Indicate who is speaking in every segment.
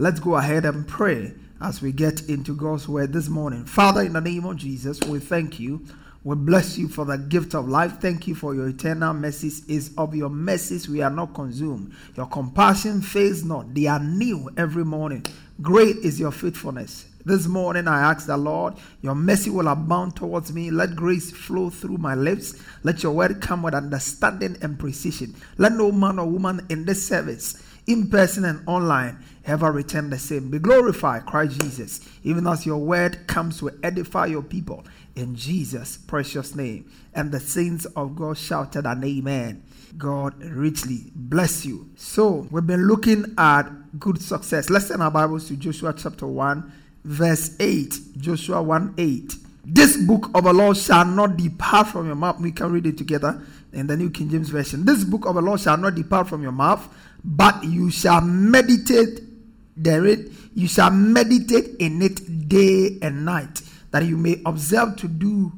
Speaker 1: Let's go ahead and pray as we get into God's word this morning. Father, in the name of Jesus, we thank you. We bless you for the gift of life. Thank you for your eternal mercies. Is of your mercies we are not consumed. Your compassion fails not. They are new every morning. Great is your faithfulness. This morning I ask the Lord, your mercy will abound towards me. Let grace flow through my lips. Let your word come with understanding and precision. Let no man or woman in this service, in person and online, ever return the same. Be glorified, Christ Jesus, even as your word comes to edify your people. In Jesus' precious name. And the saints of God shouted an amen. God richly bless you. So, we've been looking at good success. Let's turn our Bibles to Joshua chapter 1, verse 8. Joshua 1 8. This book of the law shall not depart from your mouth. We can read it together in the New King James Version. This book of the law shall not depart from your mouth, but you shall meditate therein, you shall meditate in it day and night, that you may observe to do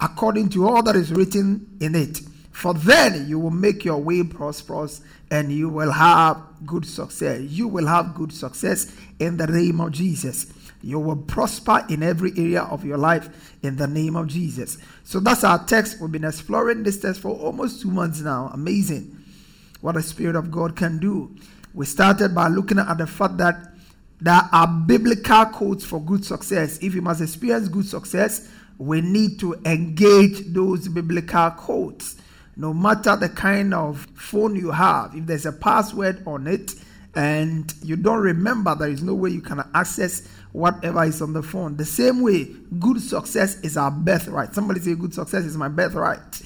Speaker 1: according to all that is written in it. For then you will make your way prosperous and you will have good success. You will have good success in the name of Jesus. You will prosper in every area of your life in the name of Jesus. So that's our text. We've been exploring this text for almost two months now. Amazing what the Spirit of God can do. We started by looking at the fact that there are biblical codes for good success. If you must experience good success, we need to engage those biblical codes. No matter the kind of phone you have, if there's a password on it and you don't remember, there is no way you can access whatever is on the phone. The same way, good success is our birthright. Somebody say, Good success is my birthright.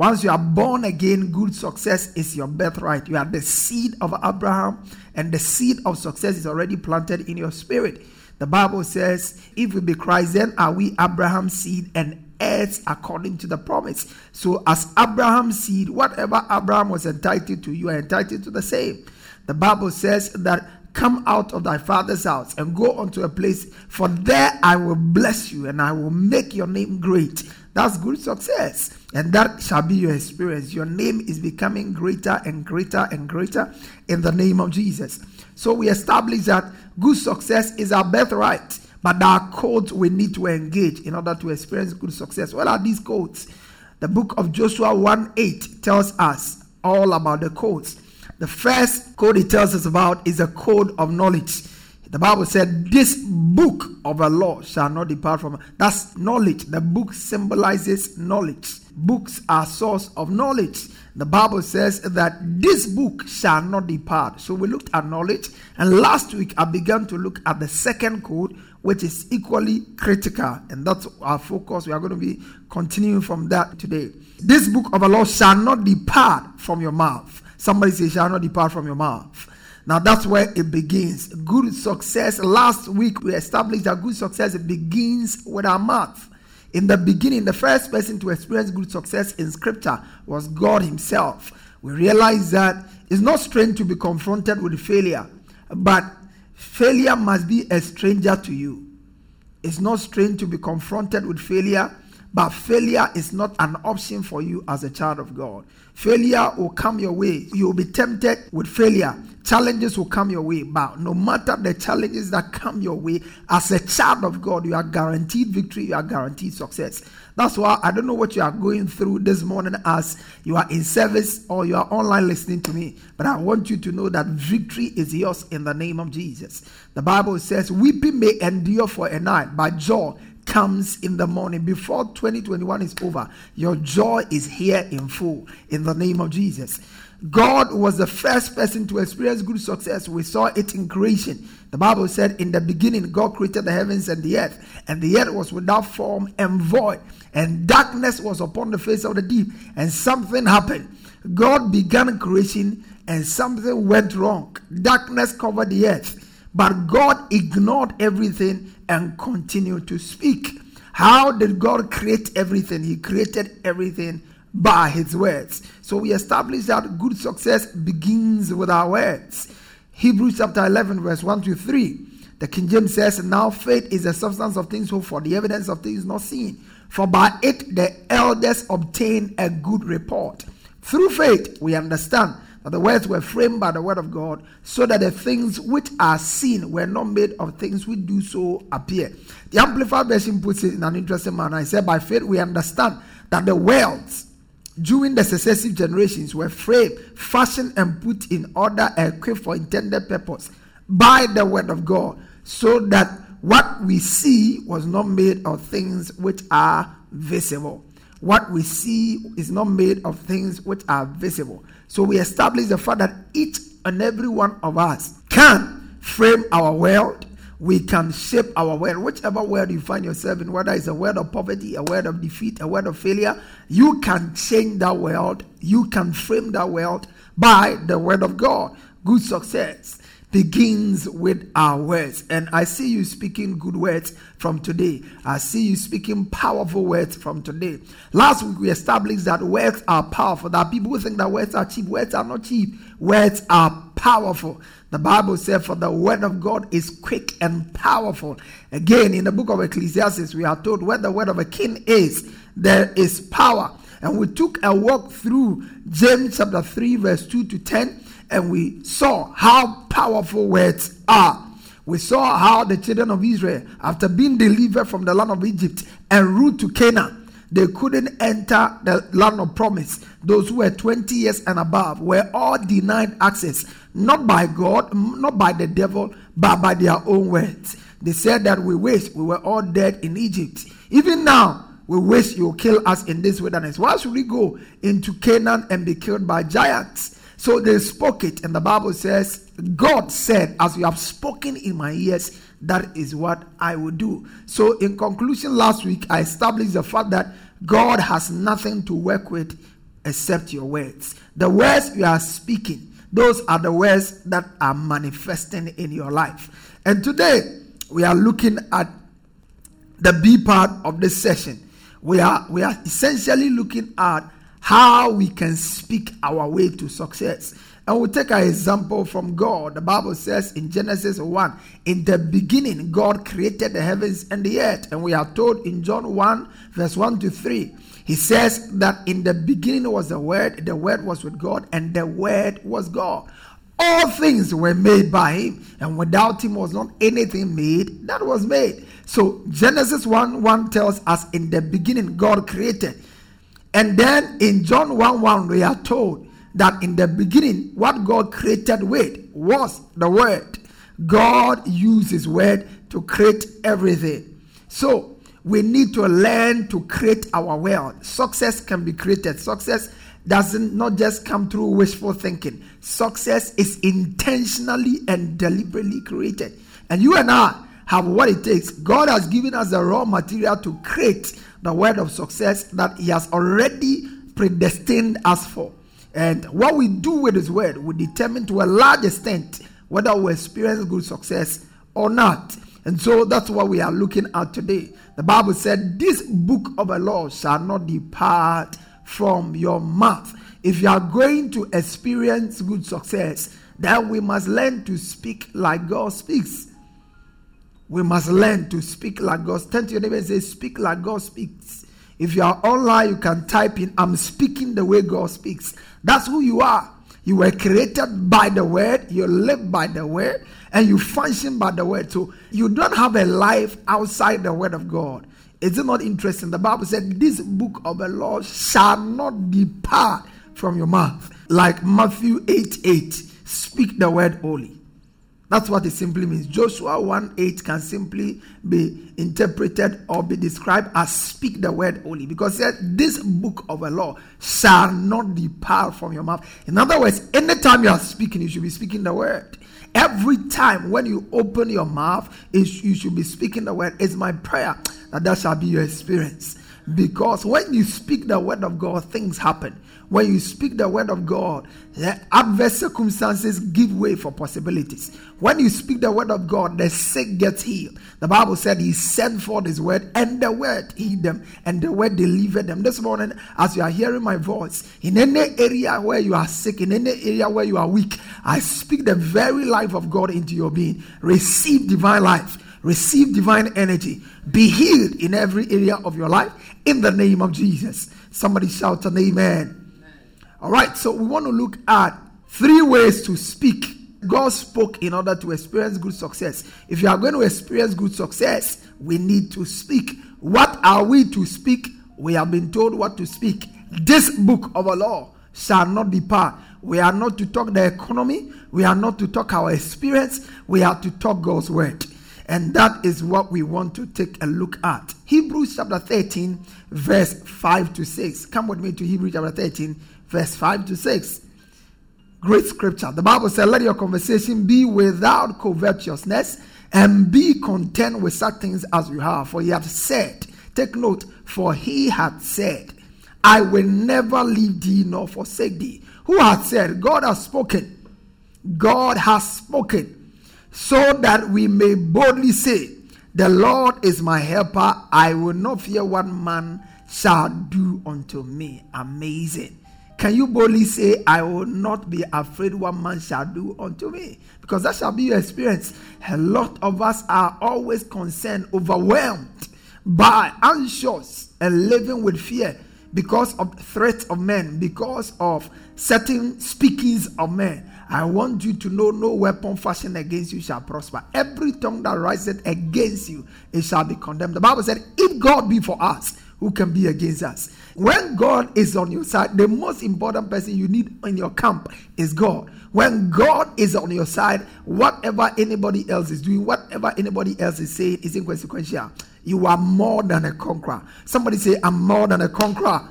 Speaker 1: Once you are born again, good success is your birthright. You are the seed of Abraham, and the seed of success is already planted in your spirit. The Bible says, If we be Christ, then are we Abraham's seed and heirs according to the promise. So, as Abraham's seed, whatever Abraham was entitled to, you are entitled to the same. The Bible says that come out of thy father's house and go unto a place, for there I will bless you and I will make your name great. That's good success. And that shall be your experience. Your name is becoming greater and greater and greater in the name of Jesus. So we establish that good success is our birthright, but there are codes we need to engage in order to experience good success. What are these codes? The book of Joshua 1 8 tells us all about the codes. The first code it tells us about is a code of knowledge. The Bible said, This book of the law shall not depart from. That's knowledge. The book symbolizes knowledge. Books are source of knowledge. The Bible says that this book shall not depart. So we looked at knowledge, and last week I began to look at the second code, which is equally critical, and that's our focus. We are going to be continuing from that today. This book of the law shall not depart from your mouth. Somebody say, shall not depart from your mouth. Now that's where it begins. Good success. Last week we established that good success begins with our mouth. In the beginning, the first person to experience good success in scripture was God Himself. We realize that it's not strange to be confronted with failure, but failure must be a stranger to you. It's not strange to be confronted with failure, but failure is not an option for you as a child of God. Failure will come your way. You will be tempted with failure. Challenges will come your way. But no matter the challenges that come your way, as a child of God, you are guaranteed victory, you are guaranteed success. That's why I don't know what you are going through this morning as you are in service or you are online listening to me. But I want you to know that victory is yours in the name of Jesus. The Bible says, Weeping may endure for a night, but joy comes in the morning. Before 2021 is over, your joy is here in full in the name of Jesus. God was the first person to experience good success. We saw it in creation. The Bible said, In the beginning, God created the heavens and the earth, and the earth was without form and void, and darkness was upon the face of the deep, and something happened. God began creation, and something went wrong. Darkness covered the earth, but God ignored everything and continued to speak. How did God create everything? He created everything by his words. So we establish that good success begins with our words. Hebrews chapter 11, verse 1 to 3. The King James says, Now faith is the substance of things hoped for, the evidence of things not seen. For by it the elders obtain a good report. Through faith, we understand that the words were framed by the word of God, so that the things which are seen were not made of things which do so appear. The Amplified Version puts it in an interesting manner. I said, By faith, we understand that the worlds during the successive generations were framed, fashioned, and put in order and equipped for intended purpose by the word of God, so that what we see was not made of things which are visible. What we see is not made of things which are visible. So we establish the fact that each and every one of us can frame our world we can shape our world, whichever world you find yourself in, whether it's a world of poverty, a world of defeat, a world of failure, you can change that world. You can frame that world by the word of God. Good success begins with our words. And I see you speaking good words from today. I see you speaking powerful words from today. Last week we established that words are powerful. That people think that words are cheap. Words are not cheap. Words are powerful. The Bible says, For the word of God is quick and powerful. Again, in the book of Ecclesiastes, we are told where the word of a king is, there is power. And we took a walk through James chapter 3, verse 2 to 10, and we saw how powerful words are. We saw how the children of Israel, after being delivered from the land of Egypt and ruled to Canaan, they couldn't enter the land of promise. Those who were 20 years and above were all denied access, not by God, not by the devil, but by their own words. They said that we wish we were all dead in Egypt. Even now, we wish you kill us in this wilderness. Why should we go into Canaan and be killed by giants? So they spoke it, and the Bible says, God said, As you have spoken in my ears, that is what I will do. So, in conclusion, last week I established the fact that God has nothing to work with except your words. The words you are speaking, those are the words that are manifesting in your life. And today we are looking at the B part of this session. We are we are essentially looking at how we can speak our way to success. And we'll take an example from God. The Bible says in Genesis 1 In the beginning, God created the heavens and the earth. And we are told in John 1, verse 1 to 3, he says that in the beginning was the Word, the Word was with God, and the Word was God. All things were made by Him, and without Him was not anything made that was made. So Genesis 1 1 tells us in the beginning, God created. And then in John 1 1, we are told that in the beginning, what God created with was the Word. God used His Word to create everything. So we need to learn to create our world. Success can be created. Success doesn't not just come through wishful thinking. Success is intentionally and deliberately created. And you and I have what it takes. God has given us the raw material to create the word of success that He has already predestined us for. And what we do with His word will determine to a large extent whether we experience good success or not. And so that's what we are looking at today. The Bible said, This book of the law shall not depart from your mouth. If you are going to experience good success, then we must learn to speak like God speaks. We must learn to speak like God. Turn to your neighbor and say, Speak like God speaks. If you are online, you can type in, I'm speaking the way God speaks. That's who you are. You were created by the word, you live by the word, and you function by the word. So you don't have a life outside the word of God. Is it not interesting? The Bible said, This book of the law shall not depart from your mouth. Like Matthew 8 8, speak the word only. That's what it simply means. Joshua 1 8 can simply be interpreted or be described as speak the word only because said this book of the law shall not depart from your mouth. In other words, anytime you are speaking, you should be speaking the word. Every time when you open your mouth, you should be speaking the word. It's my prayer that that shall be your experience. Because when you speak the word of God, things happen. When you speak the word of God, the adverse circumstances give way for possibilities. When you speak the word of God, the sick gets healed. The Bible said He sent forth His word, and the word healed them, and the word delivered them. This morning, as you are hearing my voice, in any area where you are sick, in any area where you are weak, I speak the very life of God into your being. Receive divine life receive divine energy, be healed in every area of your life in the name of Jesus. Somebody shout an amen. All right, so we want to look at three ways to speak. God spoke in order to experience good success. If you are going to experience good success, we need to speak. What are we to speak? We have been told what to speak. This book of the law shall not depart. We are not to talk the economy. We are not to talk our experience. We are to talk God's word. And that is what we want to take a look at. Hebrews chapter 13, verse 5 to 6. Come with me to Hebrews chapter 13, verse 5 to 6. Great scripture. The Bible says, Let your conversation be without covetousness and be content with such things as you have. For he hath said, Take note, for he hath said, I will never leave thee nor forsake thee. Who hath said? God has spoken. God has spoken. So that we may boldly say, The Lord is my helper. I will not fear what man shall do unto me. Amazing. Can you boldly say, I will not be afraid what man shall do unto me? Because that shall be your experience. A lot of us are always concerned, overwhelmed by anxious and living with fear because of threats of men, because of certain speakings of men. I want you to know no weapon fashioned against you shall prosper. Every tongue that rises against you, it shall be condemned. The Bible said, If God be for us, who can be against us? When God is on your side, the most important person you need in your camp is God. When God is on your side, whatever anybody else is doing, whatever anybody else is saying is inconsequential. You are more than a conqueror. Somebody say, I'm more than a conqueror.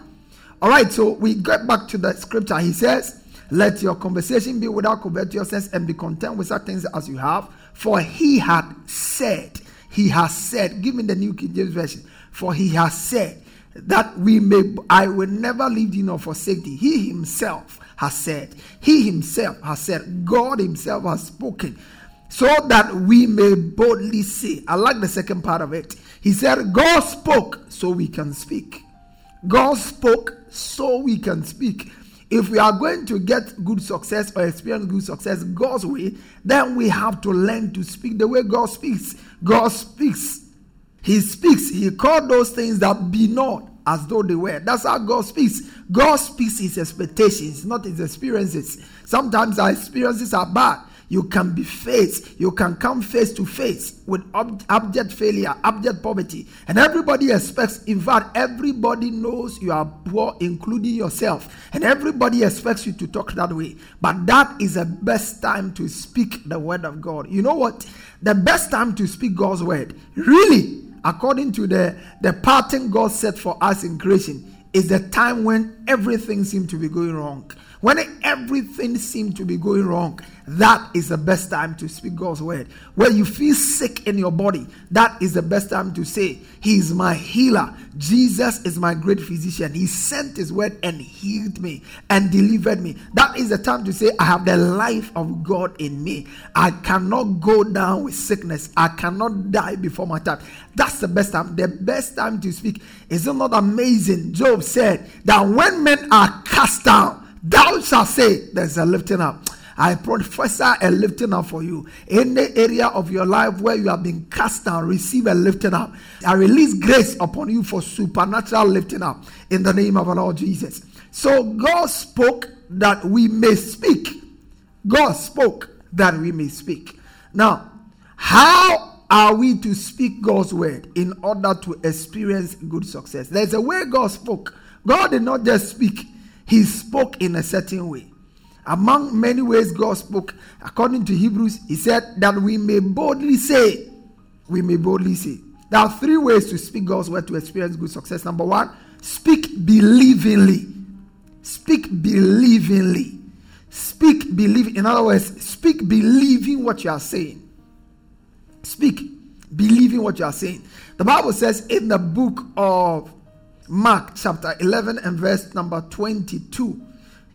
Speaker 1: All right, so we get back to the scripture. He says, Let your conversation be without covetousness and be content with such things as you have. For he had said, He has said, give me the New King James Version. For he has said, that we may I will never leave thee nor forsake thee. He himself has said, He himself has said, God himself has spoken, so that we may boldly say. I like the second part of it. He said, God spoke so we can speak. God spoke so we can speak. If we are going to get good success or experience good success God's way, then we have to learn to speak the way God speaks. God speaks he speaks. He called those things that be not as though they were. That's how God speaks. God speaks his expectations, not his experiences. Sometimes our experiences are bad. You can be faced, you can come face to face with ob- abject failure, abject poverty. And everybody expects, in fact, everybody knows you are poor, including yourself. And everybody expects you to talk that way. But that is the best time to speak the word of God. You know what? The best time to speak God's word, really, according to the, the pattern God set for us in creation, is the time when everything seems to be going wrong. When everything seems to be going wrong, that is the best time to speak God's word. When you feel sick in your body, that is the best time to say, He is my healer. Jesus is my great physician. He sent His word and healed me and delivered me. That is the time to say, I have the life of God in me. I cannot go down with sickness. I cannot die before my time. That's the best time. The best time to speak. Is it not amazing? Job said that when men are cast down, thou shalt say, There's a lifting up. I prophesy a lifting up for you. In the area of your life where you have been cast down, receive a lifting up. I release grace upon you for supernatural lifting up in the name of our Lord Jesus. So God spoke that we may speak. God spoke that we may speak. Now, how are we to speak God's word in order to experience good success? There's a way God spoke. God did not just speak, He spoke in a certain way. Among many ways God spoke, according to Hebrews, He said that we may boldly say, we may boldly say. There are three ways to speak God's word to experience good success. Number one, speak believingly. Speak believingly. Speak believe. In other words, speak believing what you are saying. Speak believing what you are saying. The Bible says in the book of Mark, chapter 11, and verse number 22,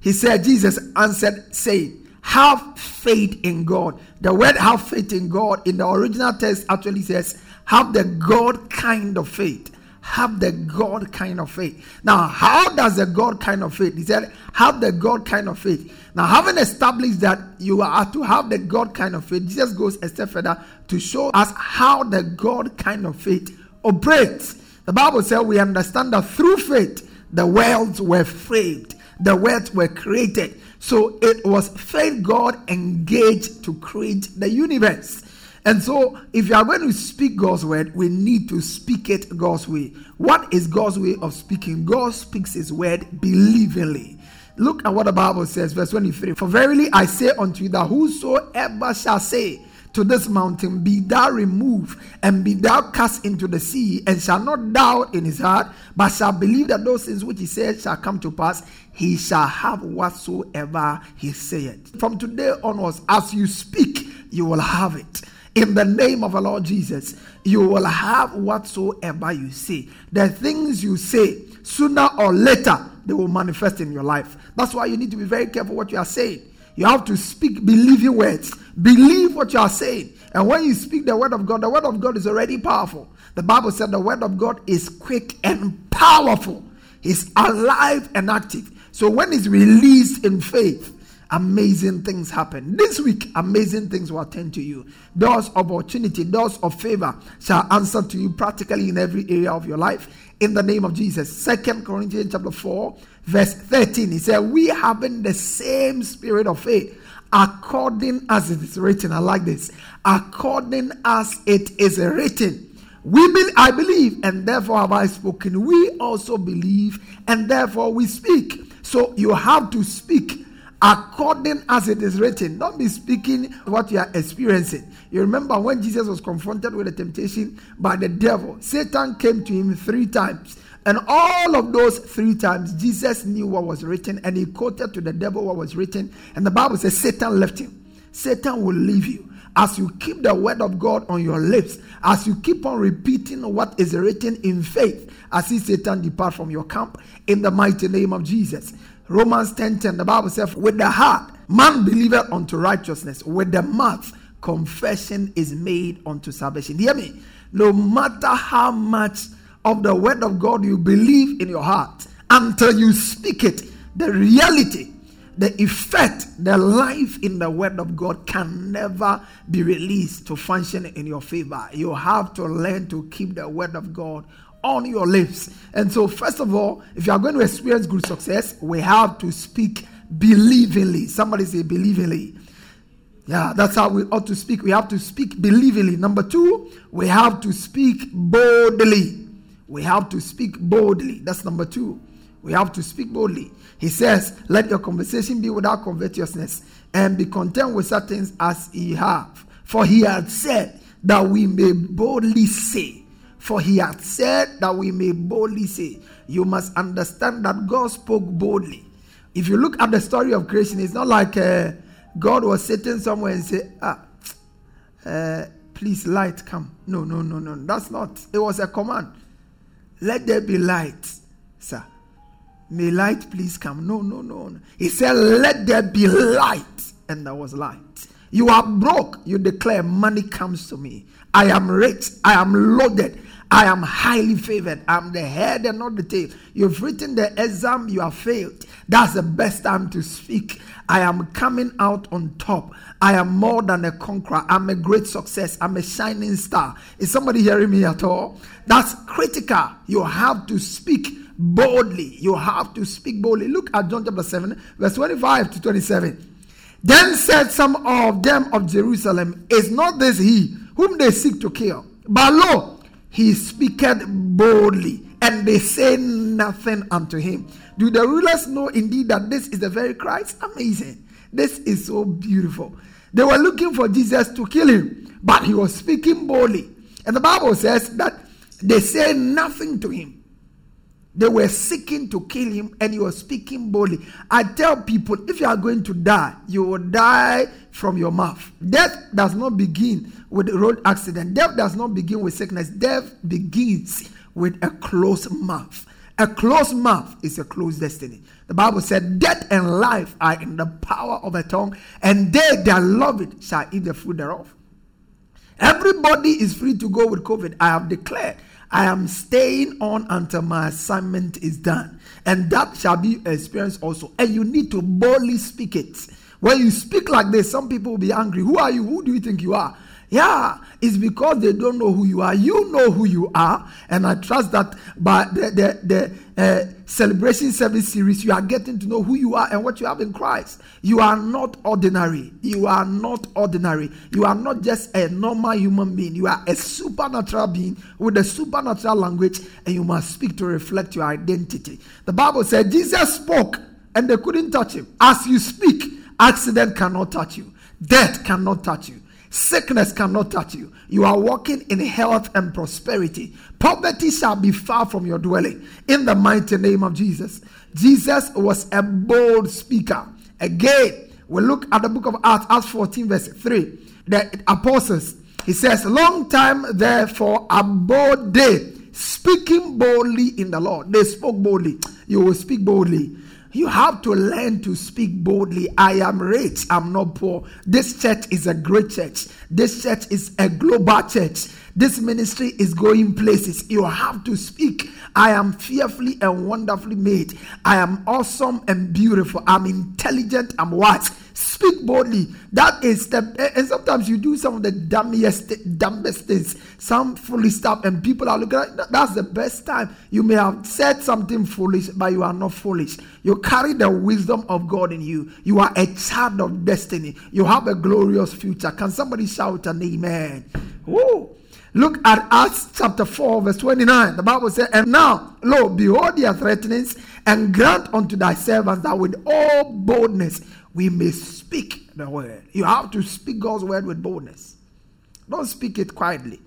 Speaker 1: he said, Jesus answered, saying, Have faith in God. The word have faith in God in the original text actually says, Have the God kind of faith have the God kind of faith. Now, how does the God kind of faith? He said, have the God kind of faith. Now, having established that you are to have the God kind of faith, Jesus goes a step further to show us how the God kind of faith operates. The Bible says we understand that through faith, the worlds were framed, the worlds were created. So it was faith God engaged to create the universe. And so, if you are going to speak God's word, we need to speak it God's way. What is God's way of speaking? God speaks his word believingly. Look at what the Bible says, verse 23. For verily I say unto you that whosoever shall say to this mountain, Be thou removed, and be thou cast into the sea, and shall not doubt in his heart, but shall believe that those things which he said shall come to pass, he shall have whatsoever he saith. From today onwards, as you speak, you will have it in the name of our Lord Jesus, you will have whatsoever you say. The things you say, sooner or later, they will manifest in your life. That's why you need to be very careful what you are saying. You have to speak believing words. Believe what you are saying. And when you speak the word of God, the word of God is already powerful. The Bible said the word of God is quick and powerful, it's alive and active. So when it's released in faith, amazing things happen. This week, amazing things will attend to you. Doors of opportunity, doors of favor shall answer to you practically in every area of your life. In the name of Jesus. Second Corinthians chapter 4, verse 13. He said, We having the same spirit of faith, according as it is written. I like this. According as it is written. We be, I believe, and therefore have I spoken. We also believe, and therefore we speak. So you have to speak according as it is written. Don't be speaking what you are experiencing. You remember when Jesus was confronted with a temptation by the devil, Satan came to him three times. And all of those three times, Jesus knew what was written and he quoted to the devil what was written. And the Bible says, Satan left him. Satan will leave you. As you keep the word of God on your lips, as you keep on repeating what is written in faith, I see Satan depart from your camp in the mighty name of Jesus. Romans 10 10, the Bible says, With the heart, man believeth unto righteousness, with the mouth, confession is made unto salvation. Hear me? No matter how much of the word of God you believe in your heart, until you speak it, the reality, the effect, the life in the word of God can never be released to function in your favor. You have to learn to keep the word of God on your lips. And so, first of all, if you are going to experience good success, we have to speak believingly. Somebody say believingly. Yeah, that's how we ought to speak. We have to speak believingly. Number two, we have to speak boldly. We have to speak boldly. That's number two. We have to speak boldly. He says, Let your conversation be without covetousness and be content with such things as ye have. For he had said that we may boldly say, for he hath said that we may boldly say, You must understand that God spoke boldly. If you look at the story of creation, it's not like uh, God was sitting somewhere and say, Ah, uh, please, light come. No, no, no, no. That's not. It was a command. Let there be light, sir. May light please come. No, no, no. He said, Let there be light. And there was light. You are broke. You declare, Money comes to me. I am rich. I am loaded. I am highly favored. I'm the head and not the tail. You've written the exam, you have failed. That's the best time to speak. I am coming out on top. I am more than a conqueror. I'm a great success. I'm a shining star. Is somebody hearing me at all? That's critical. You have to speak boldly. You have to speak boldly. Look at John chapter 7, verse 25 to 27. Then said some of them of Jerusalem, Is not this he whom they seek to kill? But lo, he speaketh boldly, and they say nothing unto him. Do the rulers know indeed that this is the very Christ? Amazing. This is so beautiful. They were looking for Jesus to kill him, but he was speaking boldly. And the Bible says that they say nothing to him. They were seeking to kill him and he was speaking boldly. I tell people if you are going to die, you will die from your mouth. Death does not begin with a road accident, death does not begin with sickness. Death begins with a closed mouth. A closed mouth is a closed destiny. The Bible said, Death and life are in the power of a tongue, and they that love it shall eat the fruit thereof. Everybody is free to go with COVID. I have declared I am staying on until my assignment is done. And that shall be experience also. And you need to boldly speak it. When you speak like this, some people will be angry. Who are you? Who do you think you are? Yeah, it's because they don't know who you are. You know who you are, and I trust that by the the, the uh, celebration service series, you are getting to know who you are and what you have in Christ. You are not ordinary. You are not ordinary. You are not just a normal human being. You are a supernatural being with a supernatural language, and you must speak to reflect your identity. The Bible said Jesus spoke, and they couldn't touch him. As you speak, accident cannot touch you. Death cannot touch you. Sickness cannot touch you. You are walking in health and prosperity. Poverty shall be far from your dwelling. In the mighty name of Jesus. Jesus was a bold speaker. Again, we look at the book of Acts, Acts 14, verse 3. The apostles, he says, Long time therefore abode they, speaking boldly in the Lord. They spoke boldly. You will speak boldly. You have to learn to speak boldly. I am rich, I'm not poor. This church is a great church. This church is a global church. This ministry is going places. You have to speak. I am fearfully and wonderfully made. I am awesome and beautiful. I'm intelligent. I'm wise. Speak boldly. That is the and sometimes you do some of the dumbest dumbest things, some foolish stuff, and people are looking at that's the best time. You may have said something foolish, but you are not foolish. You carry the wisdom of God in you. You are a child of destiny. You have a glorious future. Can somebody shout an amen? Woo! Look at Acts chapter 4, verse 29. The Bible says, And now, lo, behold their threatenings, and grant unto thy servants that with all boldness we may speak the word. You have to speak God's word with boldness. Don't speak it quietly.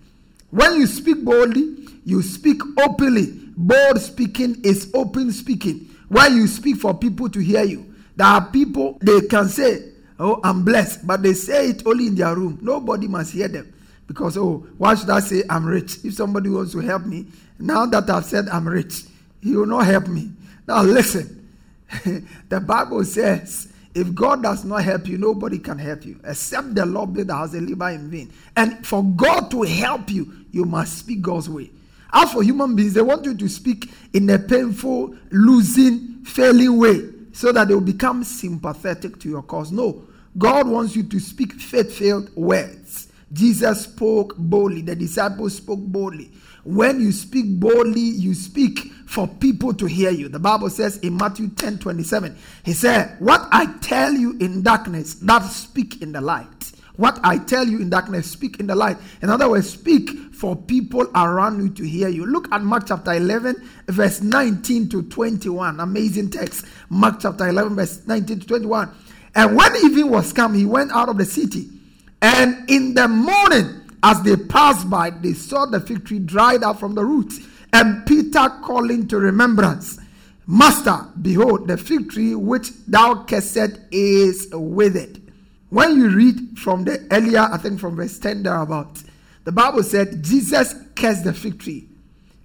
Speaker 1: When you speak boldly, you speak openly. Bold speaking is open speaking. Where you speak for people to hear you. There are people, they can say, Oh, I'm blessed, but they say it only in their room. Nobody must hear them. Because, oh, why should I say I'm rich? If somebody wants to help me, now that I've said I'm rich, he will not help me. Now, listen. the Bible says, if God does not help you, nobody can help you except the Lord build the house and in vain. And for God to help you, you must speak God's way. As for human beings, they want you to speak in a painful, losing, failing way so that they will become sympathetic to your cause. No, God wants you to speak faith filled words. Jesus spoke boldly, the disciples spoke boldly. When you speak boldly, you speak for people to hear you. The Bible says in Matthew 10 27, He said, What I tell you in darkness, that speak in the light. What I tell you in darkness, speak in the light. In other words, speak for people around you to hear you. Look at Mark chapter 11, verse 19 to 21. Amazing text. Mark chapter 11, verse 19 to 21. And when evening was come, he went out of the city and in the morning, as they passed by, they saw the fig tree dried up from the roots. And Peter calling to remembrance, Master, behold, the fig tree which thou cursed is withered. When you read from the earlier, I think from verse 10 thereabout, the Bible said Jesus cursed the fig tree.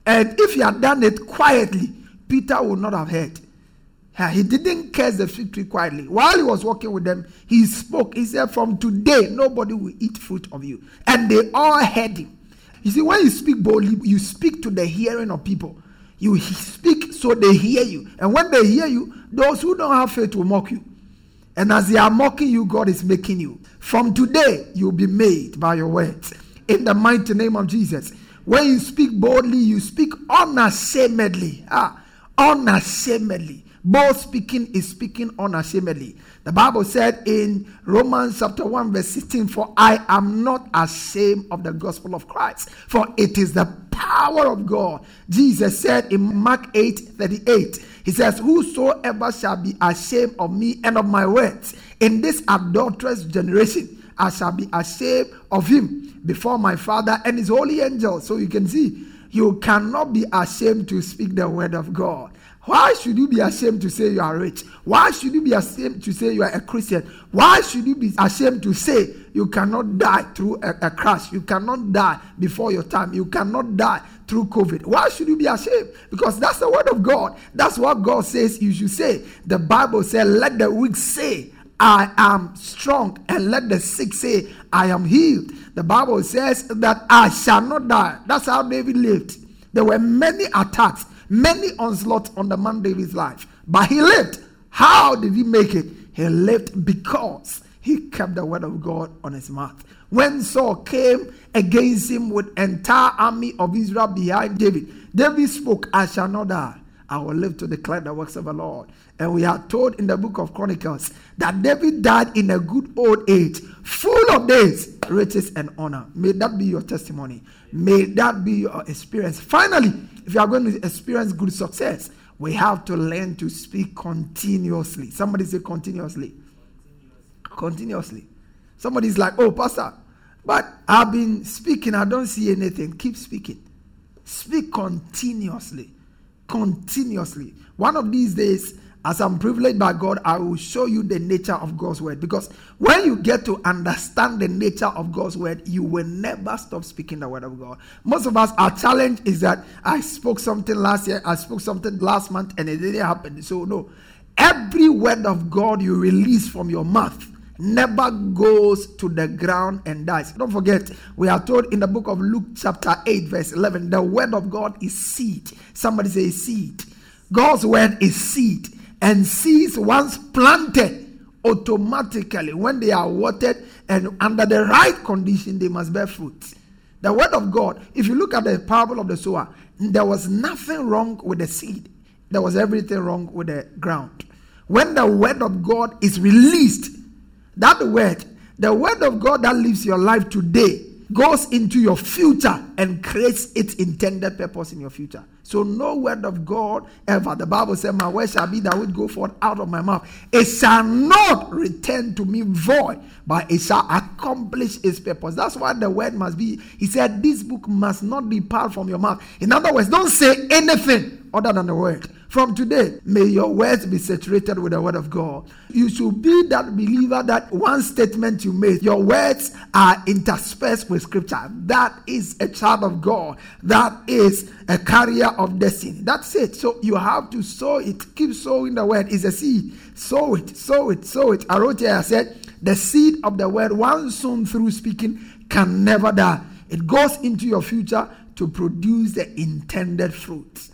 Speaker 1: And if he had done it quietly, Peter would not have heard. He didn't curse the fig tree quietly. While he was walking with them, he spoke. He said, From today, nobody will eat fruit of you. And they all heard him. You see, when you speak boldly, you speak to the hearing of people. You speak so they hear you. And when they hear you, those who don't have faith will mock you. And as they are mocking you, God is making you. From today, you'll be made by your words. In the mighty name of Jesus. When you speak boldly, you speak unashamedly. Ah, unashamedly. Bold speaking is speaking unashamedly. The Bible said in Romans chapter 1, verse 16, For I am not ashamed of the gospel of Christ, for it is the power of God. Jesus said in Mark 8 38, He says, Whosoever shall be ashamed of me and of my words in this adulterous generation, I shall be ashamed of him before my Father and his holy angels. So you can see, you cannot be ashamed to speak the word of God. Why should you be ashamed to say you are rich? Why should you be ashamed to say you are a Christian? Why should you be ashamed to say you cannot die through a, a, crash? You cannot die before your time. You cannot die through COVID. Why should you be ashamed? Because that's the word of God. That's what God says you should say. The Bible says, Let the weak say, I am strong, and let the sick say, I am healed. The Bible says that I shall not die. That's how David lived. There were many attacks many onslaughts on the man David's life, but he lived. How did he make it? He lived because he kept the word of God on his mouth. When Saul came against him with entire army of Israel behind David, David spoke, I shall not die. I will live to declare the works of the Lord. And we are told in the book of Chronicles that David died in a good old age, full of days, riches, and honor. May that be your testimony. May that be your experience. Finally, if you are going to experience good success, we have to learn to speak continuously. Somebody say continuously. Continuously. Somebody's like, oh, Pastor, but I've been speaking, I don't see anything. Keep speaking. Speak continuously. Continuously. One of these days, as I'm privileged by God, I will show you the nature of God's word. Because when you get to understand the nature of God's word, you will never stop speaking the word of God. Most of us, our challenge is that I spoke something last year, I spoke something last month, and it didn't happen. So, no. Every word of God you release from your mouth never goes to the ground and dies. Don't forget, we are told in the book of Luke, chapter 8, verse 11, the word of God is seed. Somebody say seed. God's word is seed and seeds once planted automatically when they are watered and under the right condition they must bear fruit. The word of god if you look at the parable of the sower there was nothing wrong with the seed. There was everything wrong with the ground. When the word of god is released that word the word of god that lives your life today goes into your future and creates its intended purpose in your future. So no word of God ever. The Bible said, My word shall be that would go forth out of my mouth. It shall not return to me void, but it shall accomplish its purpose. That's why the word must be. He said, This book must not depart from your mouth. In other words, don't say anything other than the word. From today, may your words be saturated with the word of God. You should be that believer that one statement you made, your words are interspersed with scripture. That is a child of God. That is a carrier of destiny. That's it. So you have to sow it. Keep sowing the word. Is a seed. Sow it, sow it, sow it. I wrote here, I said, the seed of the word, once sown through speaking, can never die. It goes into your future to produce the intended fruit.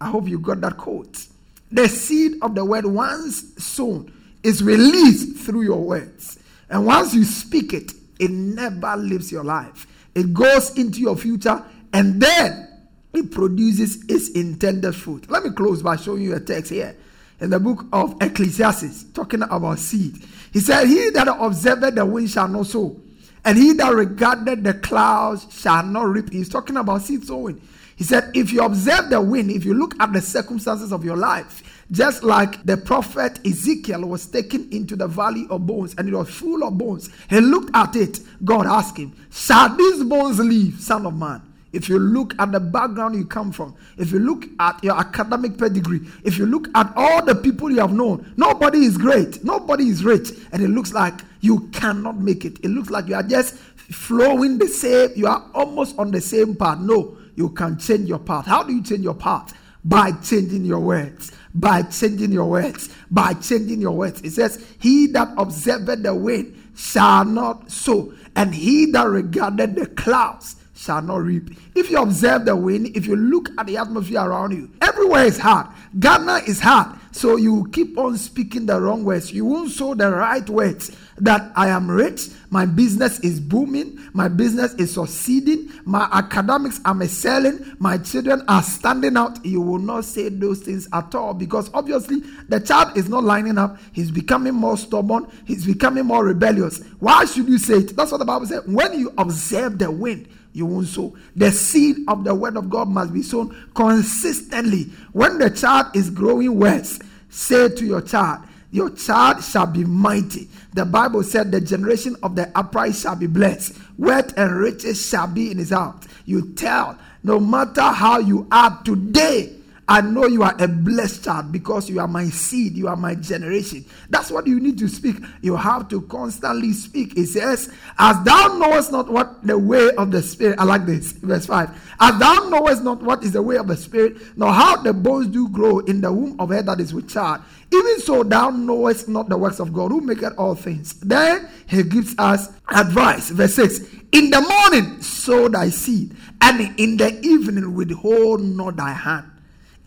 Speaker 1: I hope you got that quote. The seed of the word, once sown, is released through your words. And once you speak it, it never leaves your life. It goes into your future and then it produces its intended fruit. Let me close by showing you a text here in the book of Ecclesiastes, talking about seed. He said, He that observed the wind shall not sow, and he that regarded the clouds shall not reap. He's talking about seed sowing. He said, if you observe the wind, if you look at the circumstances of your life, just like the prophet Ezekiel was taken into the valley of bones and it was full of bones, he looked at it. God asked him, Shall these bones live, son of man? If you look at the background you come from, if you look at your academic pedigree, if you look at all the people you have known, nobody is great, nobody is rich, and it looks like you cannot make it. It looks like you are just flowing the same, you are almost on the same path. No, you can change your path. How do you change your path? By changing your words. By changing your words. By changing your words. It says, He that observeth the wind shall not sow, and he that regarded the clouds shall not reap. If you observe the wind, if you look at the atmosphere around you, everywhere is hard. Ghana is hard. So you keep on speaking the wrong words. You won't sow the right words that I am rich, my business is booming, my business is succeeding, my academics are excelling, my children are standing out. You will not say those things at all because obviously the child is not lining up. He's becoming more stubborn, he's becoming more rebellious. Why should you say it? That's what the Bible said. When you observe the wind, you won't sow. The seed of the word of God must be sown consistently. When the child is growing worse, say to your child, Your child shall be mighty. The Bible said, The generation of the upright shall be blessed. Wealth and riches shall be in his house. You tell, no matter how you are today, I know you are a blessed child because you are my seed, you are my generation. That's what you need to speak. You have to constantly speak. It says, As thou knowest not what the way of the Spirit, I like this, verse 5. As thou knowest not what is the way of the Spirit, nor how the bones do grow in the womb of her that is with child, even so thou knowest not the works of God who maketh all things. Then he gives us advice. Verse 6 In the morning sow thy seed, and in the evening withhold not thy hand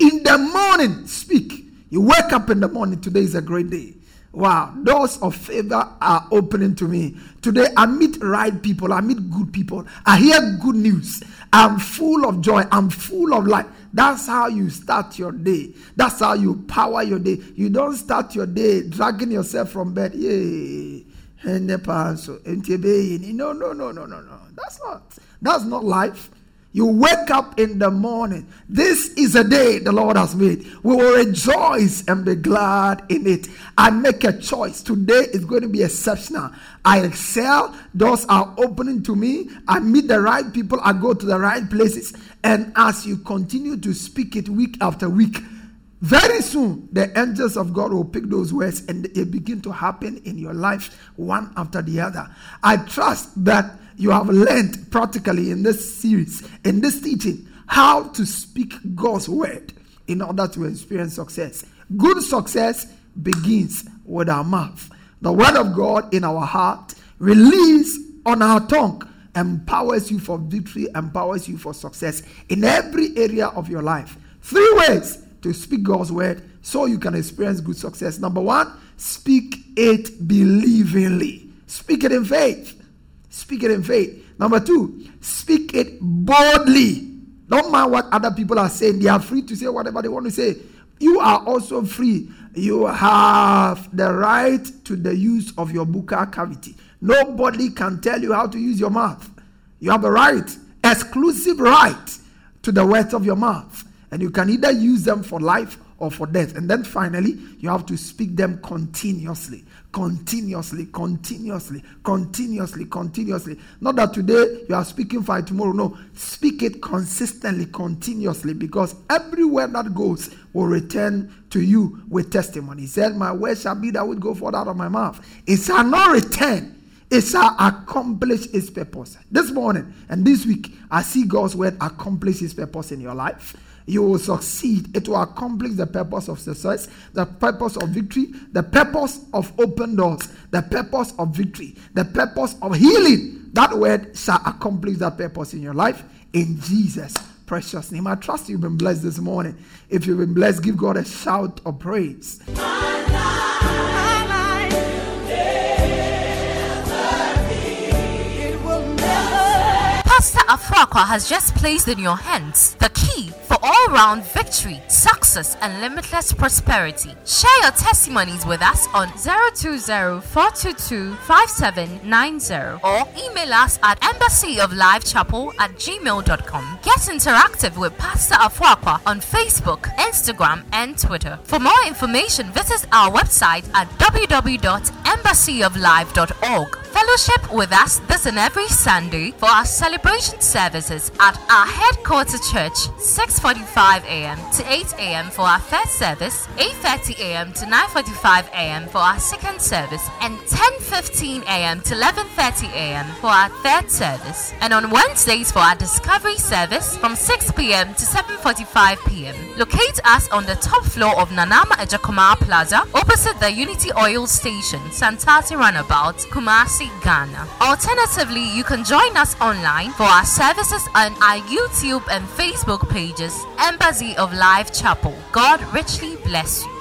Speaker 1: in the morning, speak. You wake up in the morning. Today is a great day. Wow, doors of favor are opening to me. Today, I meet right people. I meet good people. I hear good news. I'm full of joy. I'm full of life. That's how you start your day. That's how you power your day. You don't start your day dragging yourself from bed. Yay. No, no, no, no, no, no. That's not. That's not life. You wake up in the morning. This is a day the Lord has made. We will rejoice and be glad in it. I make a choice. Today is going to be exceptional. I excel. Doors are opening to me. I meet the right people. I go to the right places. And as you continue to speak it week after week, very soon the angels of God will pick those words and they begin to happen in your life one after the other. I trust that you have learned practically in this series, in this teaching, how to speak God's word in order to experience success. Good success begins with our mouth. The word of God in our heart, release on our tongue, empowers you for victory, empowers you for success in every area of your life. Three ways to speak God's word so you can experience good success. Number one, speak it believingly, speak it in faith. Speak it in faith. Number two, speak it boldly. Don't mind what other people are saying. They are free to say whatever they want to say. You are also free. You have the right to the use of your buccal cavity. Nobody can tell you how to use your mouth. You have a right, exclusive right to the words of your mouth. And you can either use them for life or for death. And then finally, you have to speak them continuously continuously, continuously, continuously, continuously. Not that today you are speaking for tomorrow. No, speak it consistently, continuously, because every word that goes will return to you with testimony. He said, My word shall be that would go forth out of my mouth. It shall not return. It shall accomplish its purpose. This morning and this week, I see God's word accomplish its purpose in your life you will succeed. It will accomplish the purpose of success, the purpose of victory, the purpose of open doors, the purpose of victory, the purpose of healing. That word shall accomplish that purpose in your life in Jesus' precious name. I trust you've been blessed this morning. If you've been blessed, give God a shout of praise.
Speaker 2: Pastor Afrakwa has just placed in your hands the key all round victory, success, and limitless prosperity. Share your testimonies with us on 020 422 5790 or email us at embassyoflifechapel at gmail.com. Get interactive with Pastor Afrakwa on Facebook, Instagram, and Twitter. For more information, visit our website at www.embassyoflife.org. Fellowship with us this and every Sunday for our celebration services at our headquarters church, 6:45 a.m. to 8 a.m. for our first service, 8:30 a.m. to 9:45 a.m. for our second service, and 10:15 a.m. to 11:30 a.m. for our third service. And on Wednesdays for our discovery service from 6 p.m. to 7:45 p.m. Locate us on the top floor of Nanama Ejakoma Plaza, opposite the Unity Oil Stations, Santasi Runabout, Kumasi, Ghana. Alternatively, you can join us online for our services on our YouTube and Facebook pages, Embassy of Life Chapel. God richly bless you.